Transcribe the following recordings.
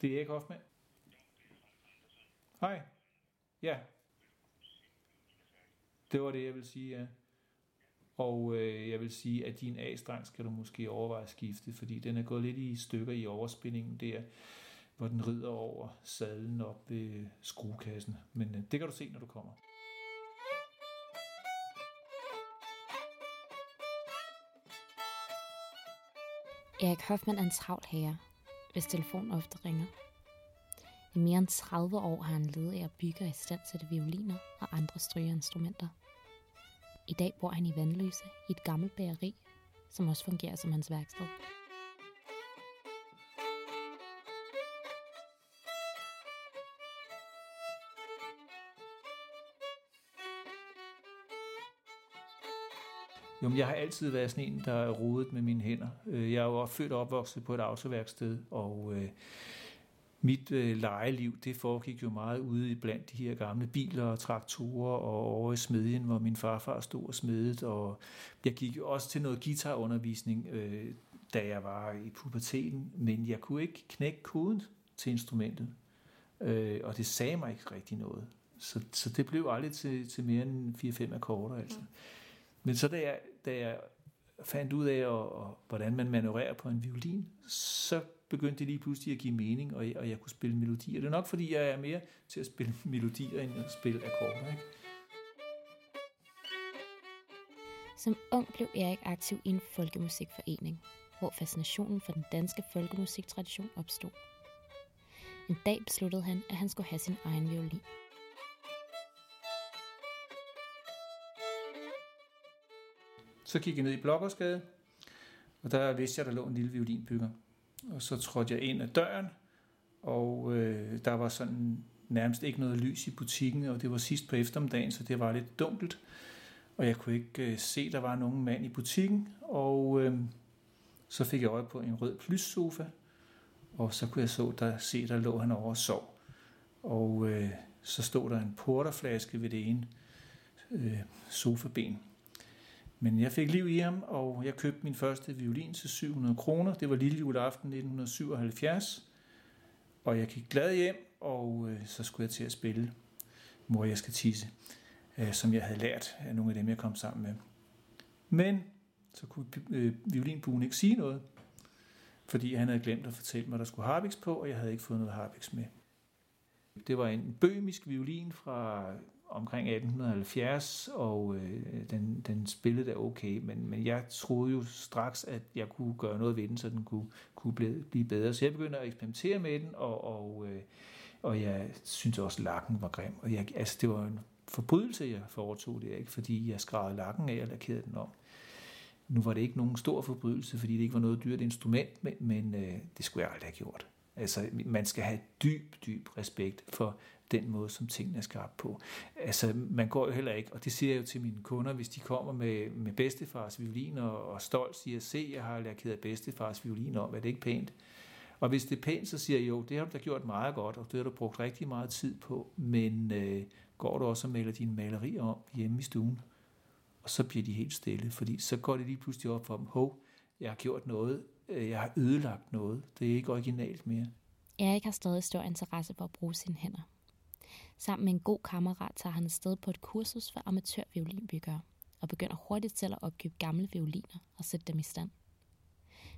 Det er Erik Hoffmann. Hej. Ja. Det var det, jeg vil sige, ja. Og øh, jeg vil sige, at din A-streng skal du måske overveje at skifte, fordi den er gået lidt i stykker i overspændingen der, hvor den rider over sadlen op ved skruekassen. Men øh, det kan du se, når du kommer. Erik Hoffmann er en travl herre, hvis telefonen ofte ringer. I mere end 30 år har han levet af at bygge og istandsætte violiner og andre strygeinstrumenter. I dag bor han i Vandløse i et gammelt bageri, som også fungerer som hans værksted. Jo, men jeg har altid været sådan en, der er rodet med mine hænder. Øh, jeg er jo født og opvokset på et autoværksted, og øh, mit øh, legeliv, det foregik jo meget ude blandt de her gamle biler og traktorer og over i smedjen, hvor min farfar stod og smedet. Og jeg gik jo også til noget guitarundervisning, øh, da jeg var i puberteten, men jeg kunne ikke knække koden til instrumentet. Øh, og det sagde mig ikke rigtig noget. Så, så det blev aldrig til, til mere end 4-5 akkorder, altså. Men så da jeg, da jeg fandt ud af, og, og, hvordan man manøvrerer på en violin, så begyndte det lige pludselig at give mening, og jeg, og jeg kunne spille melodier. Det er nok, fordi jeg er mere til at spille melodier, end at spille akkorder. Ikke? Som ung blev Erik aktiv i en folkemusikforening, hvor fascinationen for den danske folkemusiktradition opstod. En dag besluttede han, at han skulle have sin egen violin. Så gik jeg ned i Blokkersgade, og der vidste jeg, der lå en lille violinbygger. Og så trådte jeg ind ad døren, og øh, der var sådan nærmest ikke noget lys i butikken, og det var sidst på eftermiddagen, så det var lidt dunkelt. Og jeg kunne ikke øh, se, der var nogen mand i butikken, og øh, så fik jeg øje på en rød plyssofa, og så kunne jeg så, der, se, der lå han over og sov. Og øh, så stod der en porterflaske ved det ene øh, sofaben. Men jeg fik liv i ham, og jeg købte min første violin til 700 kroner. Det var lille juleaften 1977. Og jeg gik glad hjem, og øh, så skulle jeg til at spille Mor, jeg skal tisse, øh, som jeg havde lært af nogle af dem, jeg kom sammen med. Men så kunne øh, violinbuen ikke sige noget, fordi han havde glemt at fortælle mig, at der skulle harpiks på, og jeg havde ikke fået noget harpiks med. Det var en bøhmisk violin fra omkring 1870, og øh, den, den spillede da okay, men, men jeg troede jo straks, at jeg kunne gøre noget ved den, så den kunne, kunne blive, blive bedre. Så jeg begyndte at eksperimentere med den, og, og, øh, og jeg synes også, at lakken var grim. Og jeg, altså, det var en forbrydelse, jeg foretog det, ikke? fordi jeg skravede lakken af og lakerede den om. Nu var det ikke nogen stor forbrydelse, fordi det ikke var noget dyrt instrument, men, men øh, det skulle jeg aldrig have gjort. Altså, man skal have dyb, dyb respekt for den måde, som tingene er skabt på. Altså, man går jo heller ikke, og det siger jeg jo til mine kunder, hvis de kommer med, med bedstefars violin og, og stolt siger, se, jeg har lakeret bedstefars violin om, er det ikke pænt? Og hvis det er pænt, så siger jeg, jo, det har du da gjort meget godt, og det har du brugt rigtig meget tid på, men øh, går du også og maler dine malerier om hjemme i stuen? Og så bliver de helt stille, fordi så går det lige pludselig op for dem, hov, jeg har gjort noget, jeg har ødelagt noget, det er ikke originalt mere. Erik har stadig stor interesse for at bruge sine hænder. Sammen med en god kammerat tager han afsted på et kursus for amatørviolinbyggere og begynder hurtigt selv at opkøbe gamle violiner og sætte dem i stand.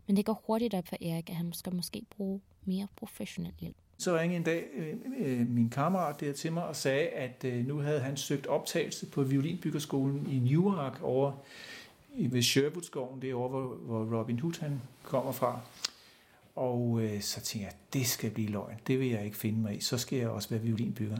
Men det går hurtigt op for Erik, at han skal måske bruge mere professionel hjælp. Så ringede en dag øh, øh, min kammerat der til mig og sagde, at øh, nu havde han søgt optagelse på violinbyggerskolen i Newark over ved Sherwoodskoven, det er over, hvor, hvor Robin Hood han kommer fra. Og øh, så tænkte jeg, det skal blive løgn. Det vil jeg ikke finde mig i. Så skal jeg også være violinbygger.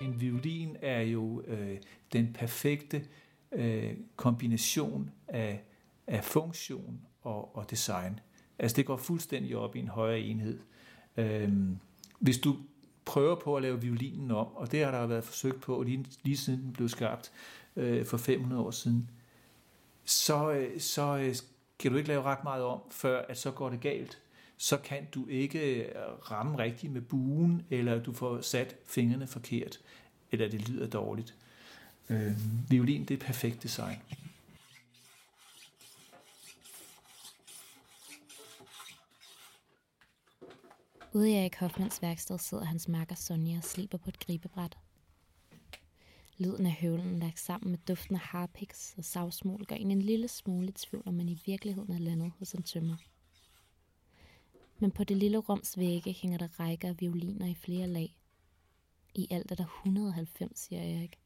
En violin er jo øh, den perfekte øh, kombination af, af funktion og, og design. Altså det går fuldstændig op i en højere enhed. Øhm, hvis du prøver på at lave violinen om, og det har der været forsøgt på lige, lige siden den blev skabt øh, for 500 år siden, så, øh, så øh, kan du ikke lave ret meget om, før at så går det galt. så kan du ikke øh, ramme rigtigt med buen, eller du får sat fingrene forkert, eller det lyder dårligt. Øh, violin, det er perfekt design. Ude i Erik Hoffmans værksted sidder hans makker Sonja og sliber på et gribebræt. Lyden af høvlen lagt sammen med duften af harpiks og savsmål gør en en lille smule i tvivl, om man i virkeligheden er landet hos en tømmer. Men på det lille rums vægge hænger der rækker af violiner i flere lag. I alt er der 190, siger Erik.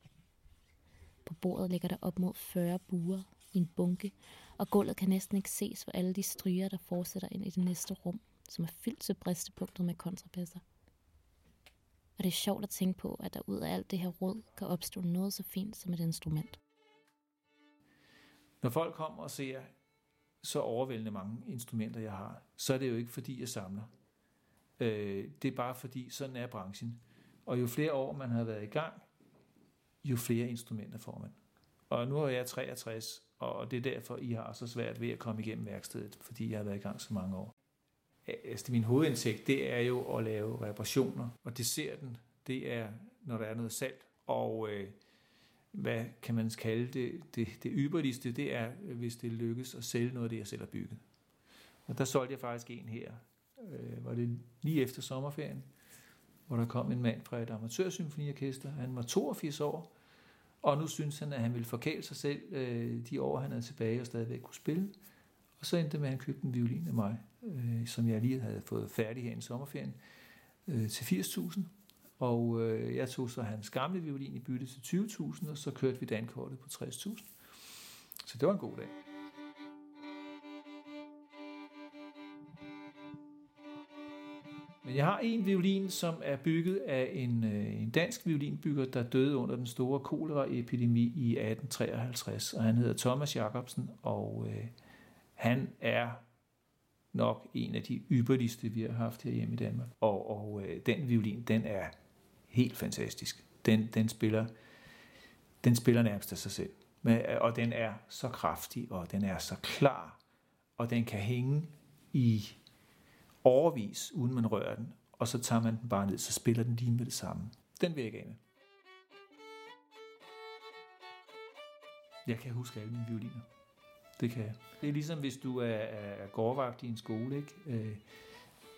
På bordet ligger der op mod 40 buer i en bunke, og gulvet kan næsten ikke ses for alle de stryger, der fortsætter ind i det næste rum, som er fyldt til bristepunktet med kontrapasser. Og det er sjovt at tænke på, at der ud af alt det her råd kan opstå noget så fint som et instrument. Når folk kommer og ser så overvældende mange instrumenter, jeg har, så er det jo ikke fordi, jeg samler. Øh, det er bare fordi, sådan er branchen. Og jo flere år man har været i gang, jo flere instrumenter får man. Og nu er jeg 63, og det er derfor, I har så svært ved at komme igennem værkstedet, fordi jeg har været i gang så mange år. Altså min hovedindtægt, det er jo at lave reparationer, og det ser den, det er, når der er noget salt, og øh, hvad kan man kalde det, det, det ypperligste, det er, hvis det lykkes at sælge noget af det, jeg selv har bygget. Og der solgte jeg faktisk en her, øh, var det lige efter sommerferien, hvor der kom en mand fra et amatørsymfoniorkester. Han var 82 år, og nu synes han, at han ville forkæle sig selv øh, de år, han havde tilbage og stadigvæk kunne spille. Og så endte det med, at han købte en violin af mig, øh, som jeg lige havde fået færdig her i sommerferien, øh, til 80.000. Og øh, jeg tog så hans gamle violin i bytte til 20.000, og så kørte vi dankortet på 60.000. Så det var en god dag. Men jeg har en violin, som er bygget af en, øh, en dansk violinbygger, der døde under den store koleraepidemi i 1853, og han hedder Thomas Jacobsen, og øh, han er nok en af de ypperligste, vi har haft her hjemme i Danmark. Og, og øh, den violin, den er helt fantastisk. Den, den, spiller, den spiller nærmest af sig selv. Men, og den er så kraftig, og den er så klar, og den kan hænge i overvis, uden man rører den, og så tager man den bare ned, så spiller den lige med det samme. Den vil jeg ikke af med. Jeg kan huske alle mine violiner. Det kan jeg. Det er ligesom hvis du er, er gårdvagt i en skole, ikke? Øh,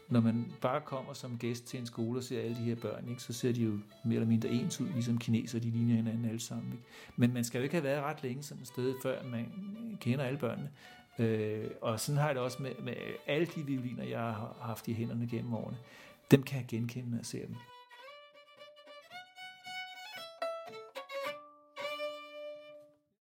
når man bare kommer som gæst til en skole og ser alle de her børn, ikke, så ser de jo mere eller mindre ens ud, ligesom kineser, de ligner hinanden alle sammen. Ikke? Men man skal jo ikke have været ret længe sådan et sted, før man kender alle børnene. Øh, og sådan har jeg det også med, med alle de violiner, jeg har haft i hænderne gennem årene. Dem kan jeg genkende, når jeg ser dem.